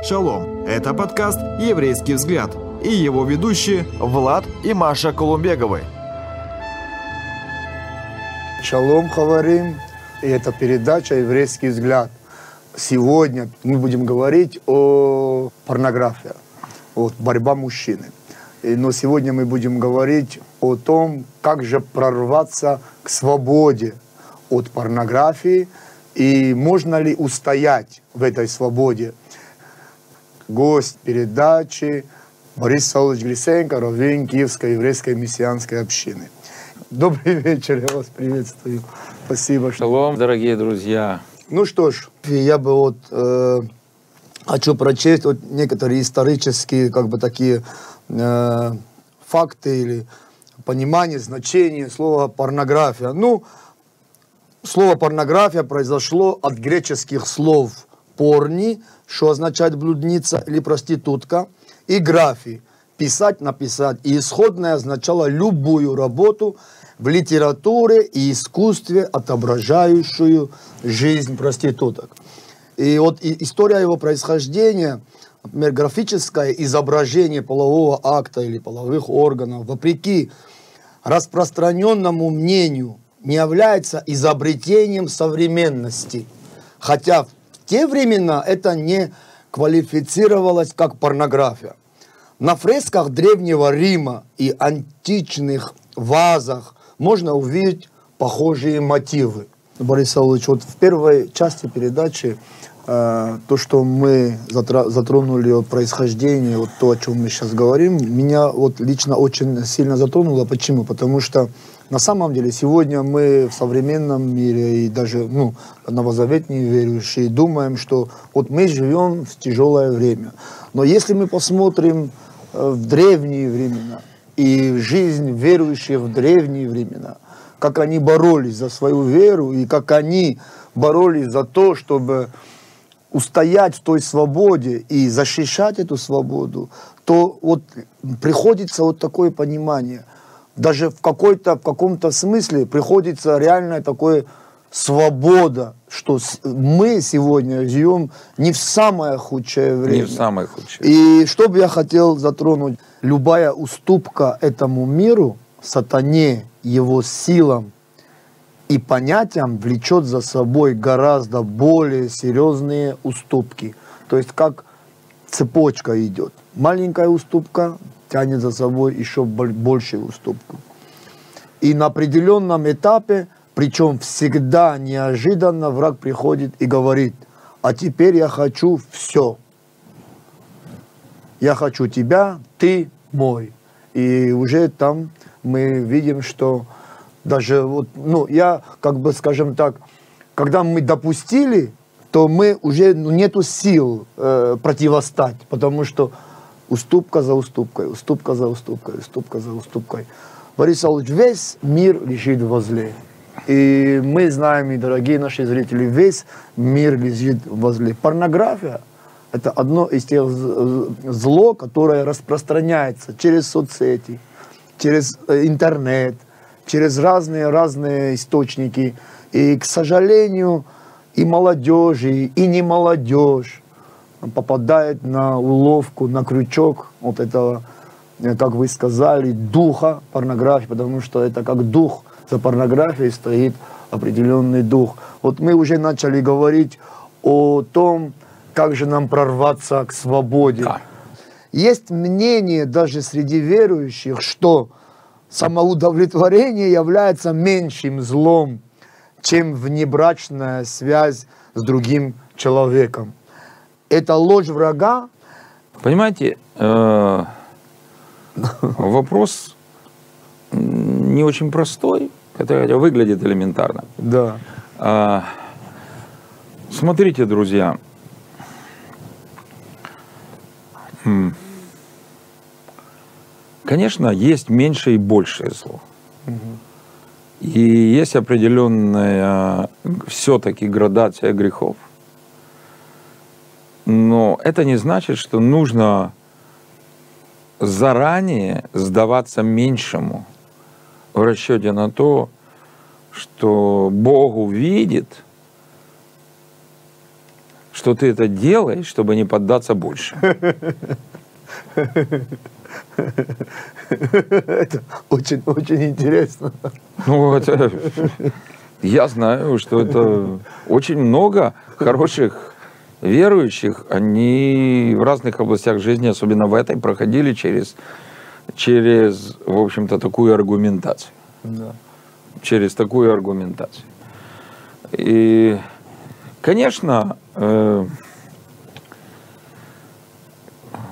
Шалом! Это подкаст «Еврейский взгляд» и его ведущие Влад и Маша Колумбеговы. Шалом, Хаварим. И это передача «Еврейский взгляд». Сегодня мы будем говорить о порнографии, о борьба мужчины. Но сегодня мы будем говорить о том, как же прорваться к свободе от порнографии и можно ли устоять в этой свободе – гость передачи Борис Саулович Глисенко, раввин Киевской еврейской мессианской общины. Добрый вечер, я вас приветствую. Спасибо. Что... Шалом, дорогие друзья. Ну что ж, я бы вот э, хочу прочесть вот некоторые исторические, как бы такие э, факты или понимание, значение слова порнография. Ну, слово порнография произошло от греческих слов порни, что означает блудница или проститутка, и графи, писать, написать. И исходное означало любую работу в литературе и искусстве, отображающую жизнь проституток. И вот история его происхождения, например, графическое изображение полового акта или половых органов, вопреки распространенному мнению, не является изобретением современности. Хотя в те времена это не квалифицировалось как порнография. На фресках Древнего Рима и античных вазах можно увидеть похожие мотивы. Борис Саулович, вот в первой части передачи э, то, что мы затронули от происхождения, вот то, о чем мы сейчас говорим, меня вот лично очень сильно затронуло. Почему? Потому что на самом деле сегодня мы в современном мире и даже ну, новозаветные верующие думаем, что вот мы живем в тяжелое время. Но если мы посмотрим э, в древние времена и жизнь верующих в древние времена, как они боролись за свою веру и как они боролись за то, чтобы устоять в той свободе и защищать эту свободу, то вот приходится вот такое понимание – даже в какой-то, в каком-то смысле приходится реальная такое свобода, что мы сегодня живем не в самое худшее время. Не в самое худшее. И что бы я хотел затронуть, любая уступка этому миру, сатане, его силам и понятиям влечет за собой гораздо более серьезные уступки. То есть как цепочка идет. Маленькая уступка, тянет за собой еще большую уступку. И на определенном этапе, причем всегда неожиданно, враг приходит и говорит, а теперь я хочу все. Я хочу тебя, ты мой. И уже там мы видим, что даже вот, ну, я, как бы, скажем так, когда мы допустили, то мы уже ну, нету сил э, противостать, потому что уступка за уступкой, уступка за уступкой, уступка за уступкой. Борис Павлович, весь мир лежит возле. И мы знаем, и дорогие наши зрители, весь мир лежит возле. Порнография – это одно из тех зло, которое распространяется через соцсети, через э, интернет, через разные-разные источники. И, к сожалению, и молодежи, и не молодежь попадает на уловку, на крючок вот этого, э, как вы сказали, духа порнографии, потому что это как дух, за порнографией стоит определенный дух. Вот мы уже начали говорить о том, как же нам прорваться к свободе. Да. Есть мнение даже среди верующих, что самоудовлетворение является меньшим злом, чем внебрачная связь с другим человеком это ложь врага. Понимаете, э, вопрос не очень простой, хотя выглядит элементарно. Да. А, смотрите, друзья. Конечно, есть меньше и большее зло. И есть определенная все-таки градация грехов. Но это не значит, что нужно заранее сдаваться меньшему в расчете на то, что Бог увидит, что ты это делаешь, чтобы не поддаться больше. Это очень, очень интересно. Ну, это, я знаю, что это очень много хороших верующих, они в разных областях жизни, особенно в этой, проходили через, через в общем-то, такую аргументацию. Да. Через такую аргументацию. И, конечно, э,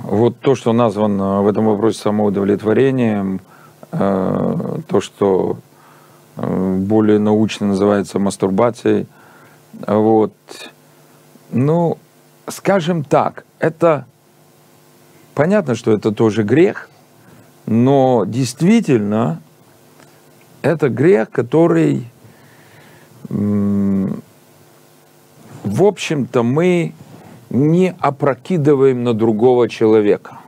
вот то, что названо в этом вопросе самоудовлетворением, э, то, что э, более научно называется мастурбацией, вот, ну, скажем так, это понятно, что это тоже грех, но действительно это грех, который, в общем-то, мы не опрокидываем на другого человека.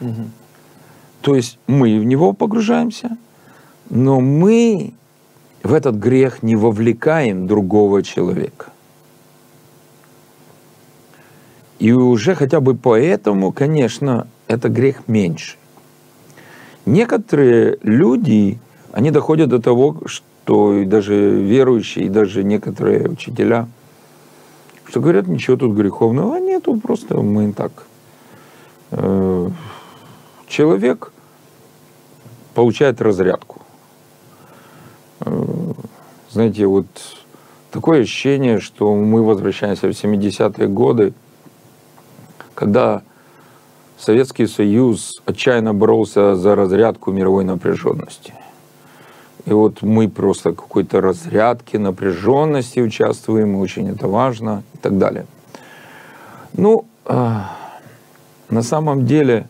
Угу. То есть мы в него погружаемся, но мы в этот грех не вовлекаем другого человека. И уже хотя бы поэтому, конечно, это грех меньше. Некоторые люди, они доходят до того, что и даже верующие, и даже некоторые учителя, что говорят, ничего тут греховного нету, просто мы так. Э, человек получает разрядку. Э, знаете, вот такое ощущение, что мы возвращаемся в 70-е годы, когда Советский Союз отчаянно боролся за разрядку мировой напряженности. И вот мы просто какой-то разрядке напряженности участвуем, очень это важно и так далее. Ну, э, на самом деле,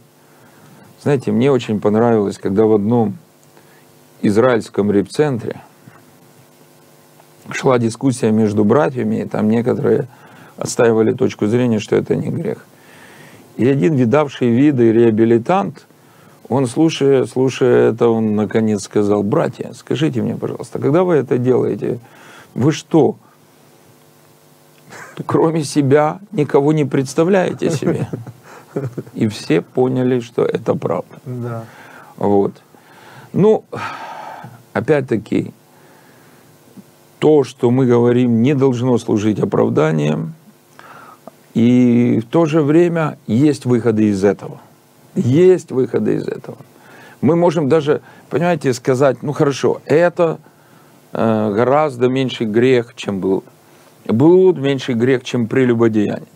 знаете, мне очень понравилось, когда в одном израильском репцентре шла дискуссия между братьями, и там некоторые отстаивали точку зрения, что это не грех. И один видавший виды реабилитант, он, слушая, слушая это, он наконец сказал, братья, скажите мне, пожалуйста, когда вы это делаете, вы что, кроме себя никого не представляете себе? И все поняли, что это правда. Да. Вот. Ну, опять-таки, то, что мы говорим, не должно служить оправданием – и в то же время есть выходы из этого. Есть выходы из этого. Мы можем даже, понимаете, сказать, ну хорошо, это э, гораздо меньший грех, чем был. Блуд меньший грех, чем прелюбодеяние.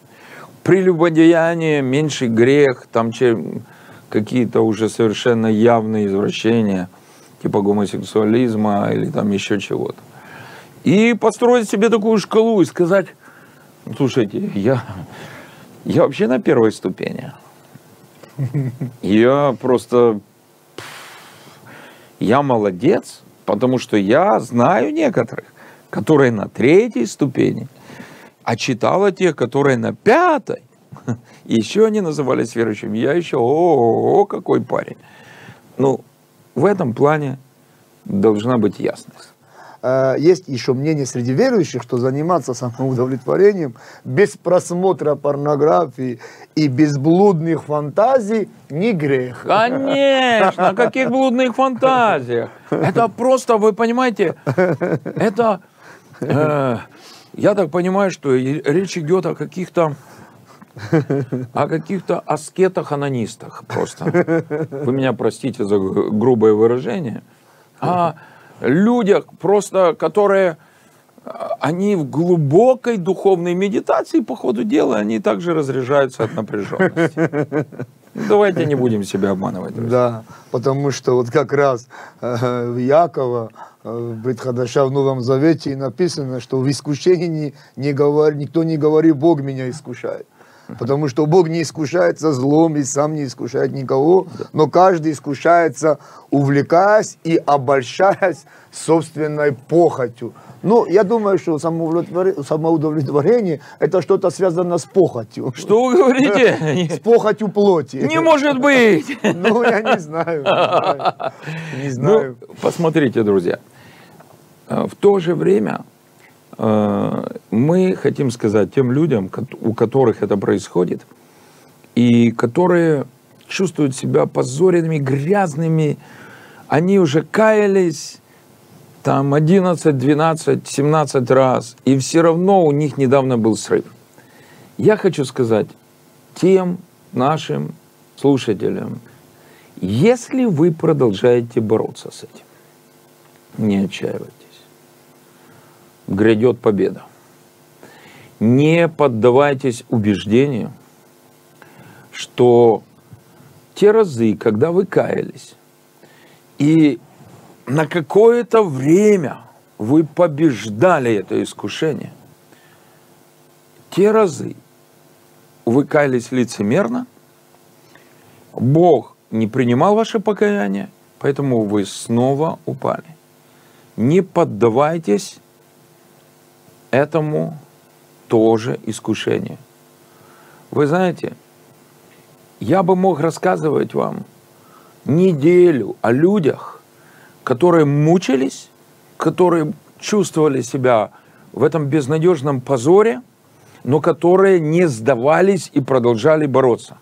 Прелюбодеяние меньший грех, там, чем какие-то уже совершенно явные извращения, типа гомосексуализма или там еще чего-то. И построить себе такую шкалу и сказать, Слушайте, я, я вообще на первой ступени. Я просто... Я молодец, потому что я знаю некоторых, которые на третьей ступени, а читала тех, которые на пятой. Еще они назывались верующими. Я еще, о, -о, -о какой парень. Ну, в этом плане должна быть ясность. Э, есть еще мнение среди верующих, что заниматься самоудовлетворением без просмотра порнографии и без блудных фантазий не грех. Конечно, о каких блудных фантазиях? Это просто, вы понимаете, это, э, я так понимаю, что речь идет о каких-то о каких-то аскетах-анонистах просто. Вы меня простите за грубое выражение. А людях, просто которые а, они в глубокой духовной медитации, по ходу дела, они также разряжаются от напряженности. Давайте не будем себя обманывать. Друзья. Да, потому что вот как раз э, в Якова, э, в Бетхадаша в Новом Завете написано, что в искушении не, не говор, никто не говорит, Бог меня искушает. Потому что Бог не искушается злом и сам не искушает никого, но каждый искушается, увлекаясь и обольщаясь собственной похотью. Ну, я думаю, что самоудовлетворение – это что-то связано с похотью. Что вы говорите? С похотью плоти. Не может быть! Ну, я не знаю. Не знаю. Ну, посмотрите, друзья. В то же время Э, мы хотим сказать тем людям, у которых это происходит, и которые чувствуют себя позоренными, грязными, они уже каялись там 11, 12, 17 раз, и все равно у них недавно был срыв. Я хочу сказать тем нашим слушателям, если вы продолжаете бороться с этим, не отчаивайтесь. Грядет победа. Не поддавайтесь убеждению, что те разы, когда вы каялись, и на какое-то время вы побеждали это искушение, те разы вы каялись лицемерно, Бог не принимал ваше покаяние, поэтому вы снова упали. Не поддавайтесь этому тоже искушению. Вы знаете, я бы мог рассказывать вам неделю о людях, которые мучились, которые чувствовали себя в этом безнадежном позоре, но которые не сдавались и продолжали бороться.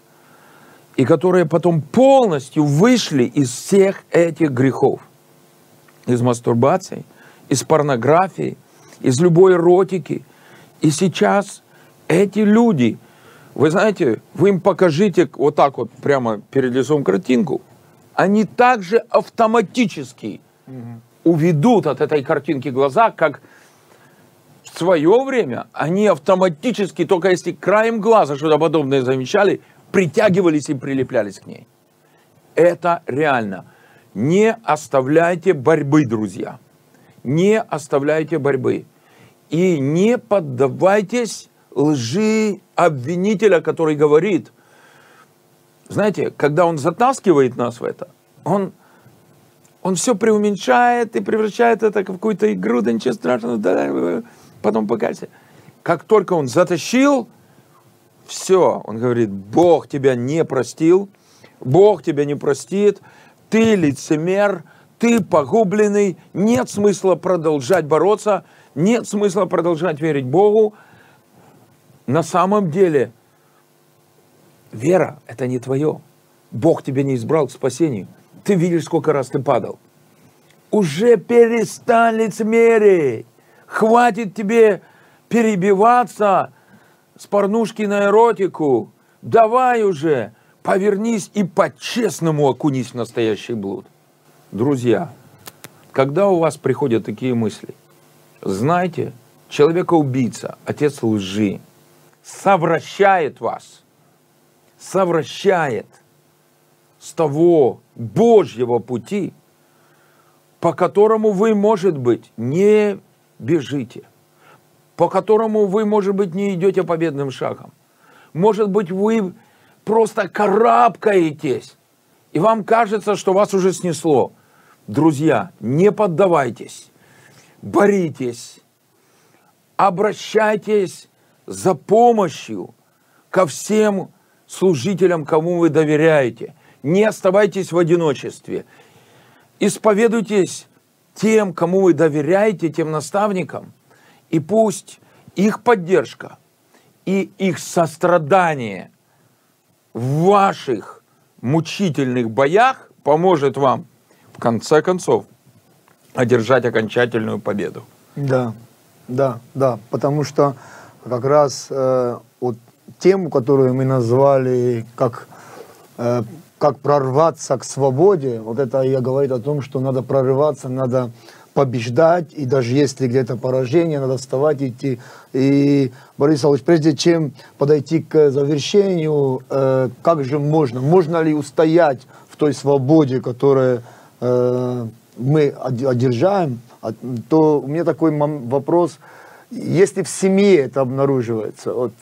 И которые потом полностью вышли из всех этих грехов. Из мастурбации, из порнографии, из любой эротики. И сейчас эти люди – вы знаете, вы им покажите вот так вот прямо перед лицом картинку, они также автоматически угу. уведут от этой картинки глаза, как в свое время они автоматически, только если краем глаза что-то подобное замечали, притягивались и прилеплялись к ней. Это реально. Не оставляйте борьбы, друзья. Не оставляйте борьбы. И не поддавайтесь лжи обвинителя, который говорит, знаете, когда он затаскивает нас в это, он, он все преуменьшает и превращает это в какую-то игру, да ничего страшного, потом покайся. Как только он затащил, все, он говорит, Бог тебя не простил, Бог тебя не простит, ты лицемер, ты погубленный, нет смысла продолжать бороться, нет смысла продолжать верить Богу, на самом деле вера – это не твое. Бог тебя не избрал к спасению. Ты видишь, сколько раз ты падал. Уже перестань лицемерить. Хватит тебе перебиваться с порнушки на эротику. Давай уже, повернись и по-честному окунись в настоящий блуд. Друзья, когда у вас приходят такие мысли, знайте, человека-убийца, отец лжи, совращает вас, совращает с того Божьего пути, по которому вы, может быть, не бежите, по которому вы, может быть, не идете победным шагом. Может быть, вы просто карабкаетесь, и вам кажется, что вас уже снесло. Друзья, не поддавайтесь, боритесь, обращайтесь за помощью ко всем служителям, кому вы доверяете. Не оставайтесь в одиночестве. Исповедуйтесь тем, кому вы доверяете, тем наставникам, и пусть их поддержка и их сострадание в ваших мучительных боях поможет вам, в конце концов, одержать окончательную победу. Да, да, да, потому что как раз э, вот тему, которую мы назвали как, э, как прорваться к свободе, вот это я говорит о том, что надо прорываться, надо побеждать, и даже если где-то поражение, надо вставать, идти. И, Борис Иванович, прежде чем подойти к завершению, э, как же можно, можно ли устоять в той свободе, которую э, мы одержаем, а, то у меня такой вопрос – если в семье это обнаруживается, вот,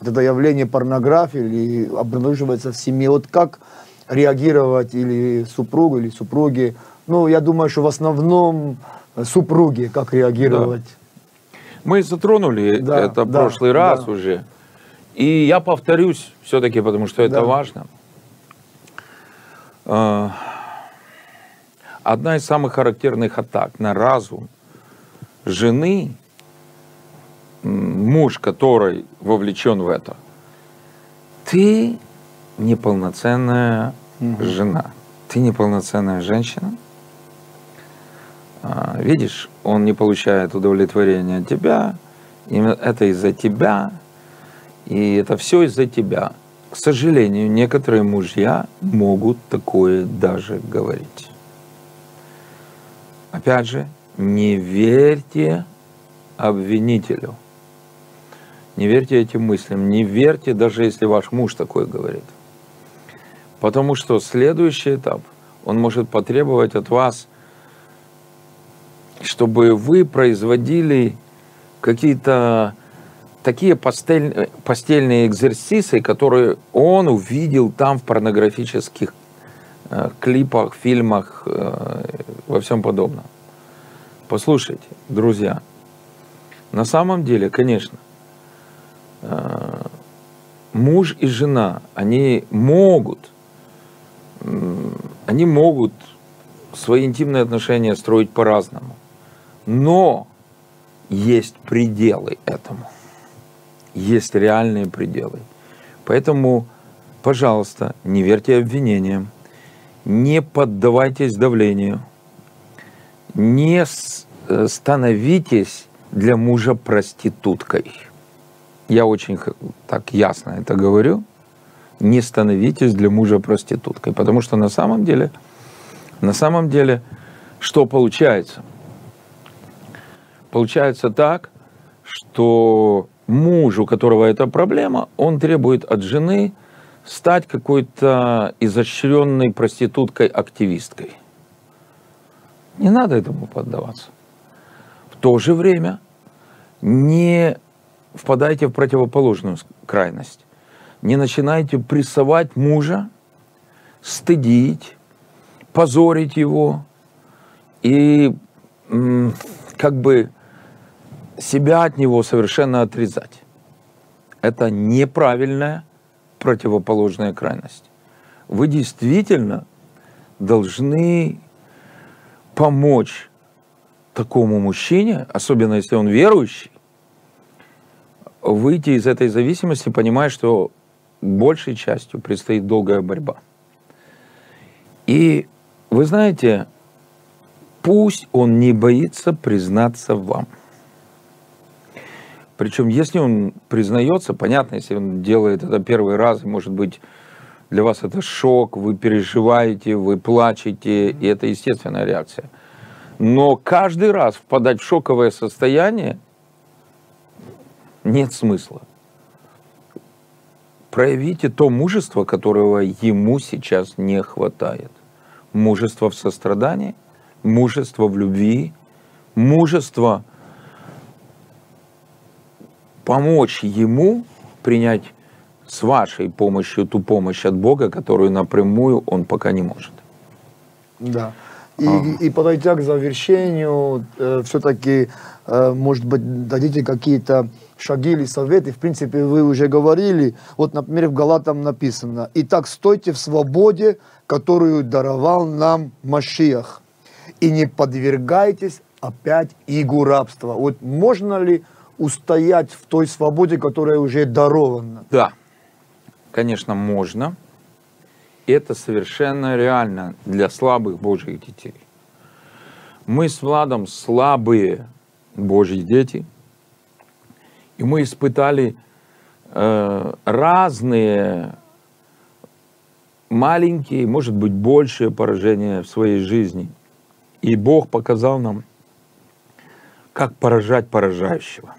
вот это явление порнографии или обнаруживается в семье, вот как реагировать или супругу, или супруги, ну, я думаю, что в основном супруги, как реагировать. Да. Мы затронули да, это да, прошлый раз да. уже. И я повторюсь все-таки, потому что это да. важно. Одна из самых характерных атак на разум жены муж, который вовлечен в это, ты неполноценная жена, ты неполноценная женщина. А, видишь, он не получает удовлетворения от тебя, это из-за тебя, и это все из-за тебя. К сожалению, некоторые мужья могут такое даже говорить. Опять же, не верьте обвинителю. Не верьте этим мыслям. Не верьте, даже если ваш муж такое говорит. Потому что следующий этап, он может потребовать от вас, чтобы вы производили какие-то такие постель, постельные экзерсисы, которые он увидел там в порнографических клипах, фильмах, э, во всем подобном. Послушайте, друзья, на самом деле, конечно, э, муж и жена, они могут, они могут свои интимные отношения строить по-разному. Но есть пределы этому. Есть реальные пределы. Поэтому, пожалуйста, не верьте обвинениям, не поддавайтесь давлению, не э, становитесь для мужа проституткой. Я очень так ясно это говорю. Не становитесь для мужа проституткой. Потому что на самом деле, на самом деле, что получается? Получается так, что муж, у которого эта проблема, он требует от жены стать какой-то изощренной проституткой-активисткой. Не надо этому поддаваться то же время не впадайте в противоположную крайность. Не начинайте прессовать мужа, стыдить, позорить его и как бы себя от него совершенно отрезать. Это неправильная противоположная крайность. Вы действительно должны помочь такому мужчине, особенно если он верующий, выйти из этой зависимости, понимая, что большей частью предстоит долгая борьба. И вы знаете, пусть он не боится признаться вам. Причем, если он признается, понятно, если он делает это первый раз, может быть, для вас это шок, вы переживаете, вы плачете, и это естественная реакция – но каждый раз впадать в шоковое состояние нет смысла. Проявите то мужество, которого ему сейчас не хватает. Мужество в сострадании, мужество в любви, мужество помочь ему принять с вашей помощью ту помощь от Бога, которую напрямую он пока не может. Да. И, ага. и подойдя к завершению, э, все-таки, э, может быть, дадите какие-то шаги или советы. В принципе, вы уже говорили, вот, например, в Галатам написано, «Итак, стойте в свободе, которую даровал нам Машиах, и не подвергайтесь опять игу рабства». Вот можно ли устоять в той свободе, которая уже дарована? Да, конечно, можно это совершенно реально для слабых Божьих детей. Мы с Владом слабые Божьи дети, и мы испытали э, разные маленькие, может быть, большие поражения в своей жизни. И Бог показал нам, как поражать поражающего.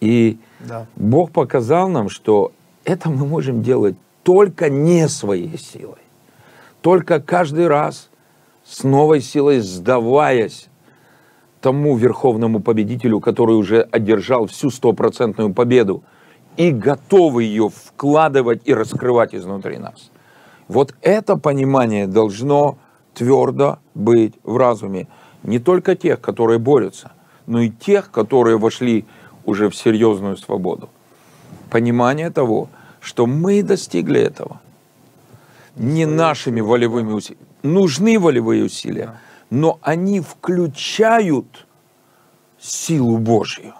И да. Бог показал нам, что это мы можем делать только не своей силой. Только каждый раз с новой силой сдаваясь тому верховному победителю, который уже одержал всю стопроцентную победу и готовы ее вкладывать и раскрывать изнутри нас. Вот это понимание должно твердо быть в разуме не только тех, которые борются, но и тех, которые вошли уже в серьезную свободу. Понимание того, что мы достигли этого. Не нашими волевыми усилиями. Нужны волевые усилия, но они включают силу Божью.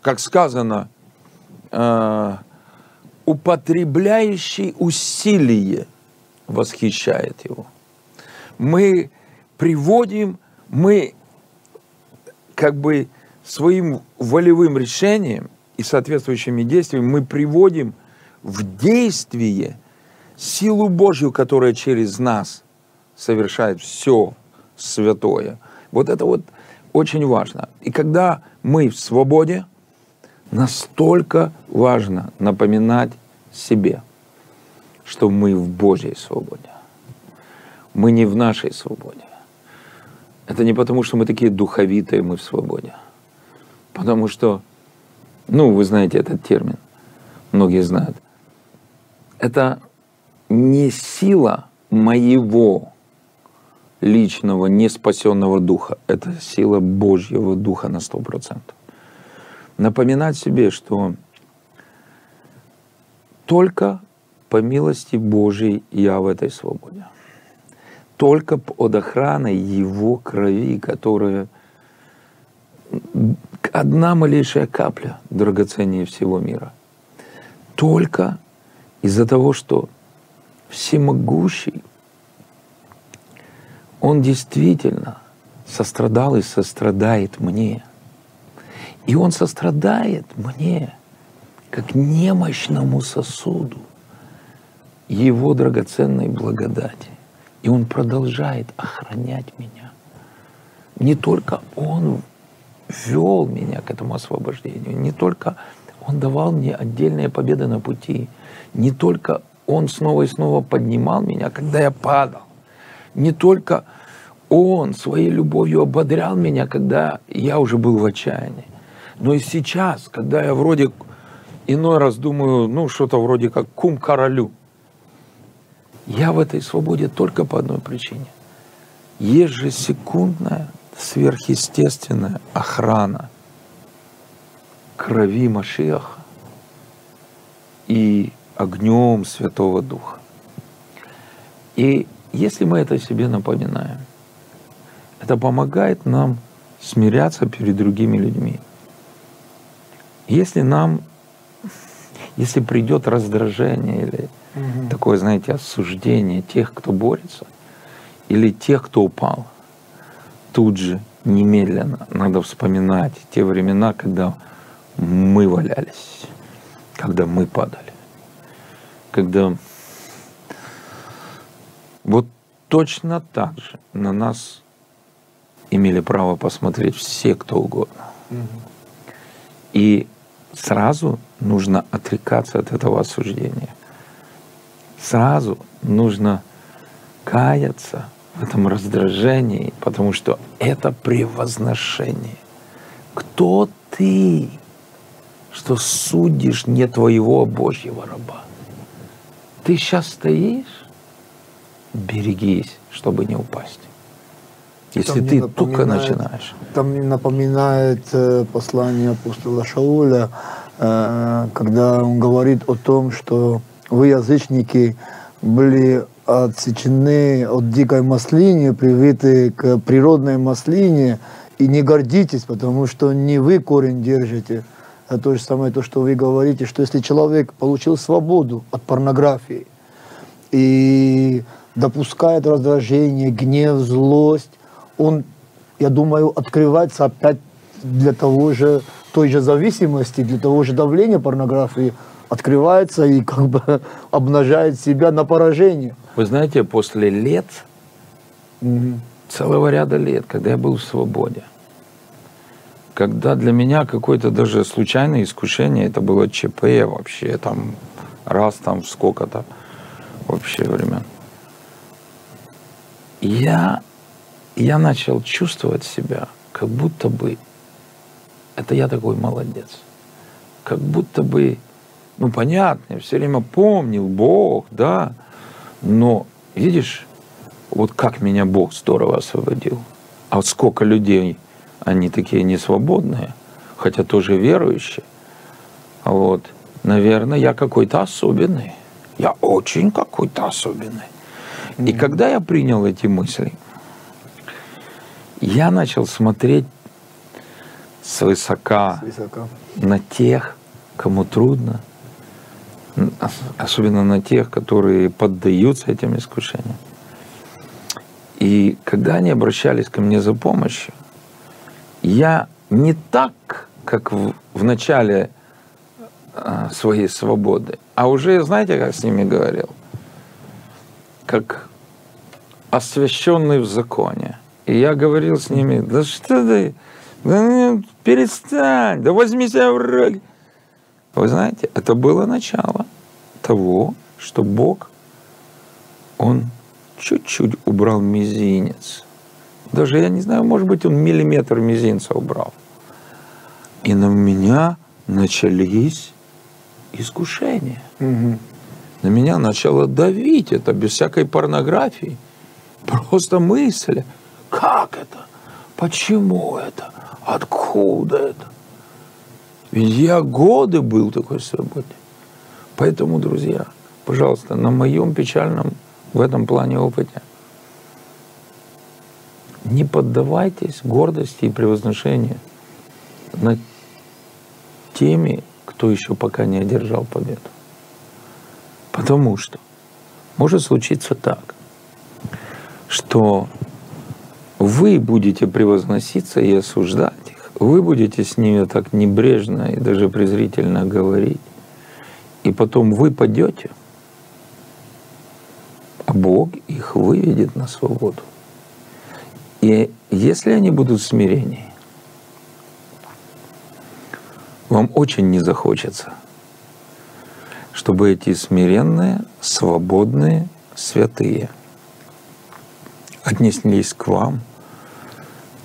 как сказано, э, употребляющий усилие восхищает его. Мы приводим, мы как бы своим волевым решением и соответствующими действиями мы приводим в действие силу Божью, которая через нас совершает все святое. Вот это вот очень важно. И когда мы в свободе, настолько важно напоминать себе, что мы в Божьей свободе. Мы не в нашей свободе. Это не потому, что мы такие духовитые, мы в свободе. Потому что, ну, вы знаете этот термин, многие знают. Это не сила моего личного, неспасенного духа. Это сила Божьего духа на сто процентов. Напоминать себе, что только по милости Божьей я в этой свободе. Только под охраной Его крови, которая одна малейшая капля драгоценнее всего мира. Только из-за того, что всемогущий он действительно сострадал и сострадает мне. И Он сострадает мне, как немощному сосуду, Его драгоценной благодати. И Он продолжает охранять меня. Не только Он вел меня к этому освобождению, не только Он давал мне отдельные победы на пути, не только Он снова и снова поднимал меня, когда я падал, не только Он своей любовью ободрял меня, когда я уже был в отчаянии, но и сейчас, когда я вроде иной раз думаю, ну, что-то вроде как кум королю, я в этой свободе только по одной причине. Ежесекундная, сверхъестественная охрана крови Машиаха и огнем Святого Духа. И если мы это себе напоминаем, это помогает нам смиряться перед другими людьми. Если нам, если придет раздражение или угу. такое, знаете, осуждение тех, кто борется, или тех, кто упал, тут же, немедленно надо вспоминать те времена, когда мы валялись, когда мы падали, когда вот точно так же на нас имели право посмотреть все, кто угодно. И сразу нужно отрекаться от этого осуждения. Сразу нужно каяться в этом раздражении, потому что это превозношение. Кто ты, что судишь не твоего Божьего раба? Ты сейчас стоишь берегись, чтобы не упасть. Если ты только начинаешь. Там мне напоминает э, послание апостола Шауля, э, когда он говорит о том, что вы, язычники, были отсечены от дикой маслине, привиты к природной маслине, и не гордитесь, потому что не вы корень держите. Это то же самое, то, что вы говорите, что если человек получил свободу от порнографии, и допускает раздражение, гнев, злость, он, я думаю, открывается опять для того же, той же зависимости, для того же давления порнографии, открывается и как бы обнажает себя на поражение. Вы знаете, после лет, угу. целого ряда лет, когда я был в свободе, когда для меня какое-то даже случайное искушение, это было ЧП вообще, там раз там сколько-то вообще времен я, я начал чувствовать себя, как будто бы это я такой молодец. Как будто бы, ну понятно, все время помнил Бог, да, но видишь, вот как меня Бог здорово освободил. А вот сколько людей, они такие несвободные, хотя тоже верующие. Вот, наверное, я какой-то особенный. Я очень какой-то особенный. И когда я принял эти мысли, я начал смотреть свысока Высоко. на тех, кому трудно, особенно на тех, которые поддаются этим искушениям. И когда они обращались ко мне за помощью, я не так, как в, в начале а, своей свободы, а уже, знаете, как с ними говорил? Как освященный в законе. И я говорил с ними, да что ты, да ну, перестань, да возьми себя в руки. Вы знаете, это было начало того, что Бог, Он чуть-чуть убрал мизинец. Даже, я не знаю, может быть, Он миллиметр мизинца убрал. И на меня начались искушения. Мгм. На меня начало давить это без всякой порнографии. Просто мысли. Как это? Почему это? Откуда это? Ведь я годы был такой свободе. Поэтому, друзья, пожалуйста, на моем печальном в этом плане опыте не поддавайтесь гордости и превозношению над теми, кто еще пока не одержал победу. Потому что может случиться так, что вы будете превозноситься и осуждать вы будете с ними так небрежно и даже презрительно говорить, и потом вы падете, а Бог их выведет на свободу. И если они будут в смирении, вам очень не захочется, чтобы эти смиренные, свободные, святые отнеслись к вам,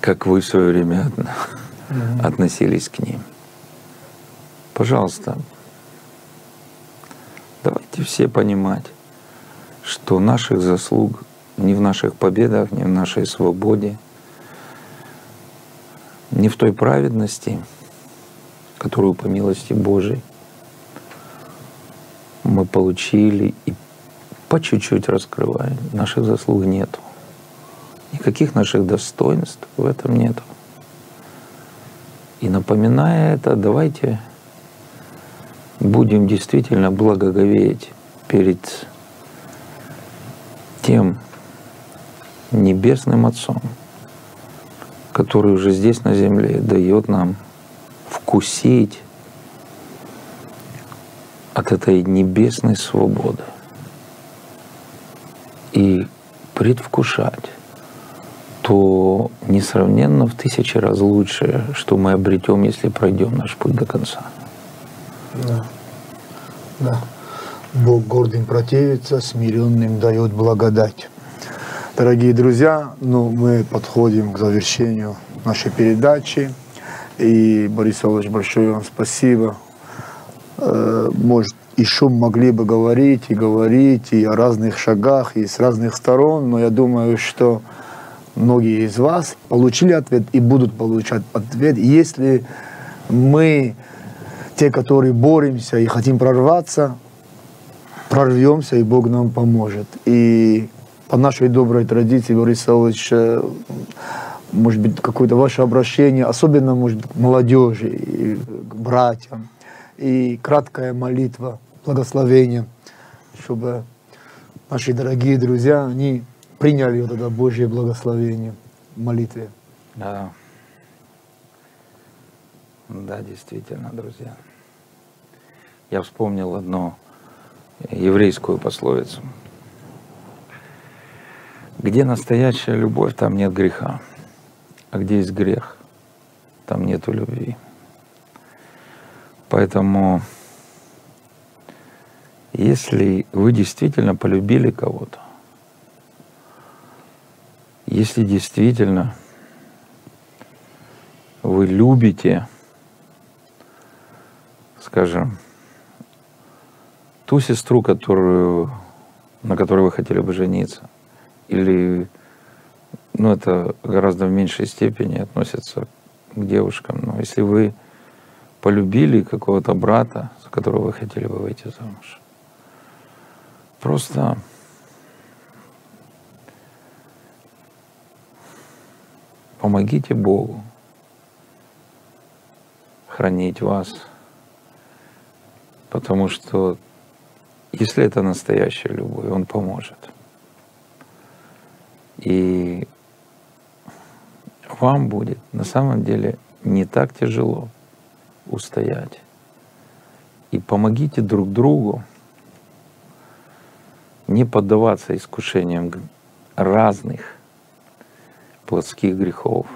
как вы в свое время от- относились к ним. Пожалуйста, давайте все понимать, что наших заслуг не в наших победах, не в нашей свободе, не в той праведности, которую по милости Божией мы получили и по чуть-чуть раскрываем. Наших заслуг нету. Никаких наших достоинств в этом нету. И напоминая это, давайте будем действительно благоговеть перед тем небесным Отцом, который уже здесь на земле дает нам вкусить от этой небесной свободы и предвкушать то несравненно в тысячи раз лучшее, что мы обретем, если пройдем наш путь до конца. Да. Да. Бог гордым противится, смиренным дает благодать. Дорогие друзья, ну, мы подходим к завершению нашей передачи. И, Борис Павлович, большое вам спасибо. Э, Может, еще могли бы говорить и говорить и о разных шагах, и с разных сторон, но я думаю, что многие из вас получили ответ и будут получать ответ, если мы, те, которые боремся и хотим прорваться, прорвемся, и Бог нам поможет. И по нашей доброй традиции, Борис Савович, э, может быть, какое-то ваше обращение, особенно, может быть, к молодежи, и к братьям, и краткая молитва, благословение, чтобы наши дорогие друзья, они приняли вот это Божье благословение в молитве. Да. Да, действительно, друзья. Я вспомнил одну еврейскую пословицу. Где настоящая любовь, там нет греха. А где есть грех, там нету любви. Поэтому, если вы действительно полюбили кого-то, если действительно вы любите, скажем, ту сестру, которую, на которой вы хотели бы жениться, или, ну, это гораздо в меньшей степени относится к девушкам, но если вы полюбили какого-то брата, за которого вы хотели бы выйти замуж, просто помогите Богу хранить вас. Потому что если это настоящая любовь, Он поможет. И вам будет на самом деле не так тяжело устоять. И помогите друг другу не поддаваться искушениям разных плотских грехов,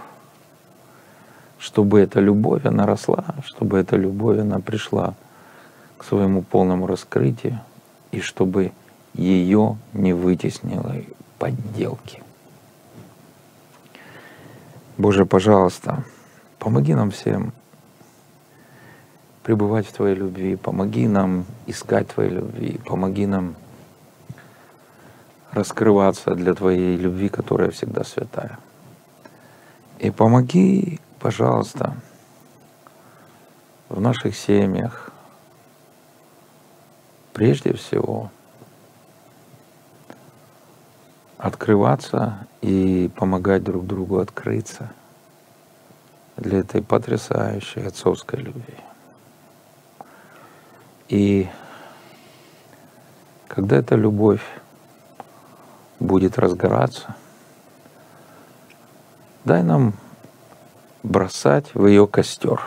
чтобы эта любовь, она росла, чтобы эта любовь, она пришла к своему полному раскрытию, и чтобы ее не вытеснило подделки. Боже, пожалуйста, помоги нам всем пребывать в Твоей любви, помоги нам искать Твоей любви, помоги нам раскрываться для Твоей любви, которая всегда святая. И помоги, пожалуйста, в наших семьях, прежде всего, открываться и помогать друг другу открыться для этой потрясающей отцовской любви. И когда эта любовь будет разгораться, дай нам бросать в ее костер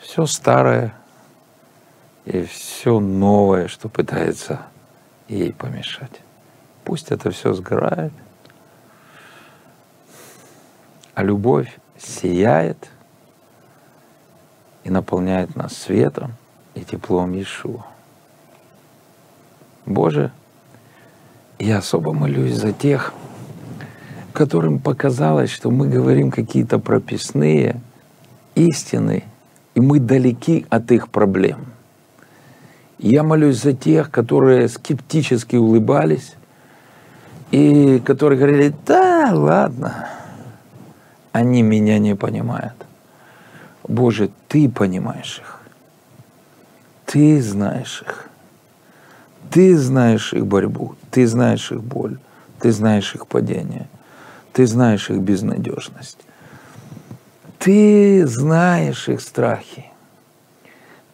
все старое и все новое, что пытается ей помешать. Пусть это все сгорает, а любовь сияет и наполняет нас светом и теплом Иешуа. Боже, я особо молюсь за тех, которым показалось, что мы говорим какие-то прописные истины, и мы далеки от их проблем. Я молюсь за тех, которые скептически улыбались и которые говорили, да, ладно, они меня не понимают. Боже, Ты понимаешь их. Ты знаешь их. Ты знаешь их борьбу, Ты знаешь их боль, Ты знаешь их падение, Ты знаешь их безнадежность. Ты знаешь их страхи.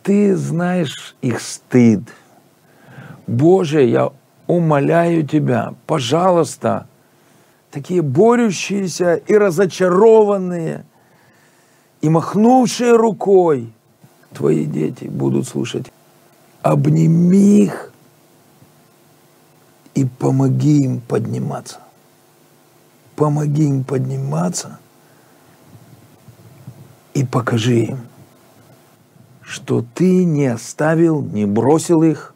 Ты знаешь их стыд. Боже, я умоляю Тебя, пожалуйста, такие борющиеся и разочарованные, и махнувшие рукой, Твои дети будут слушать. Обними их и помоги им подниматься. Помоги им подниматься и покажи им, что ты не оставил, не бросил их,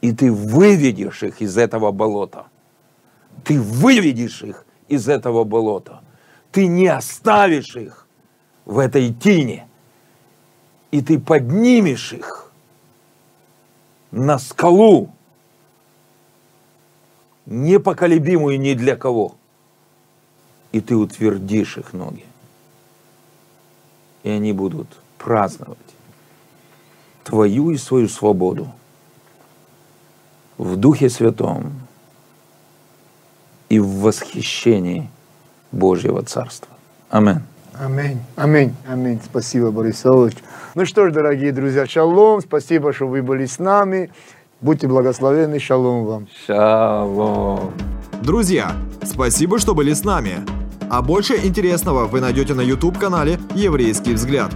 и ты выведешь их из этого болота. Ты выведешь их из этого болота. Ты не оставишь их в этой тине. И ты поднимешь их на скалу, непоколебимую ни для кого. И ты утвердишь их ноги. И они будут праздновать твою и свою свободу в Духе Святом и в восхищении Божьего Царства. Аминь. Аминь. Аминь. Аминь. Спасибо, Борисович. Ну что ж, дорогие друзья, шалом. Спасибо, что вы были с нами. Будьте благословенны. Шалом вам. Шалом. Друзья, спасибо, что были с нами. А больше интересного вы найдете на YouTube-канале «Еврейский взгляд».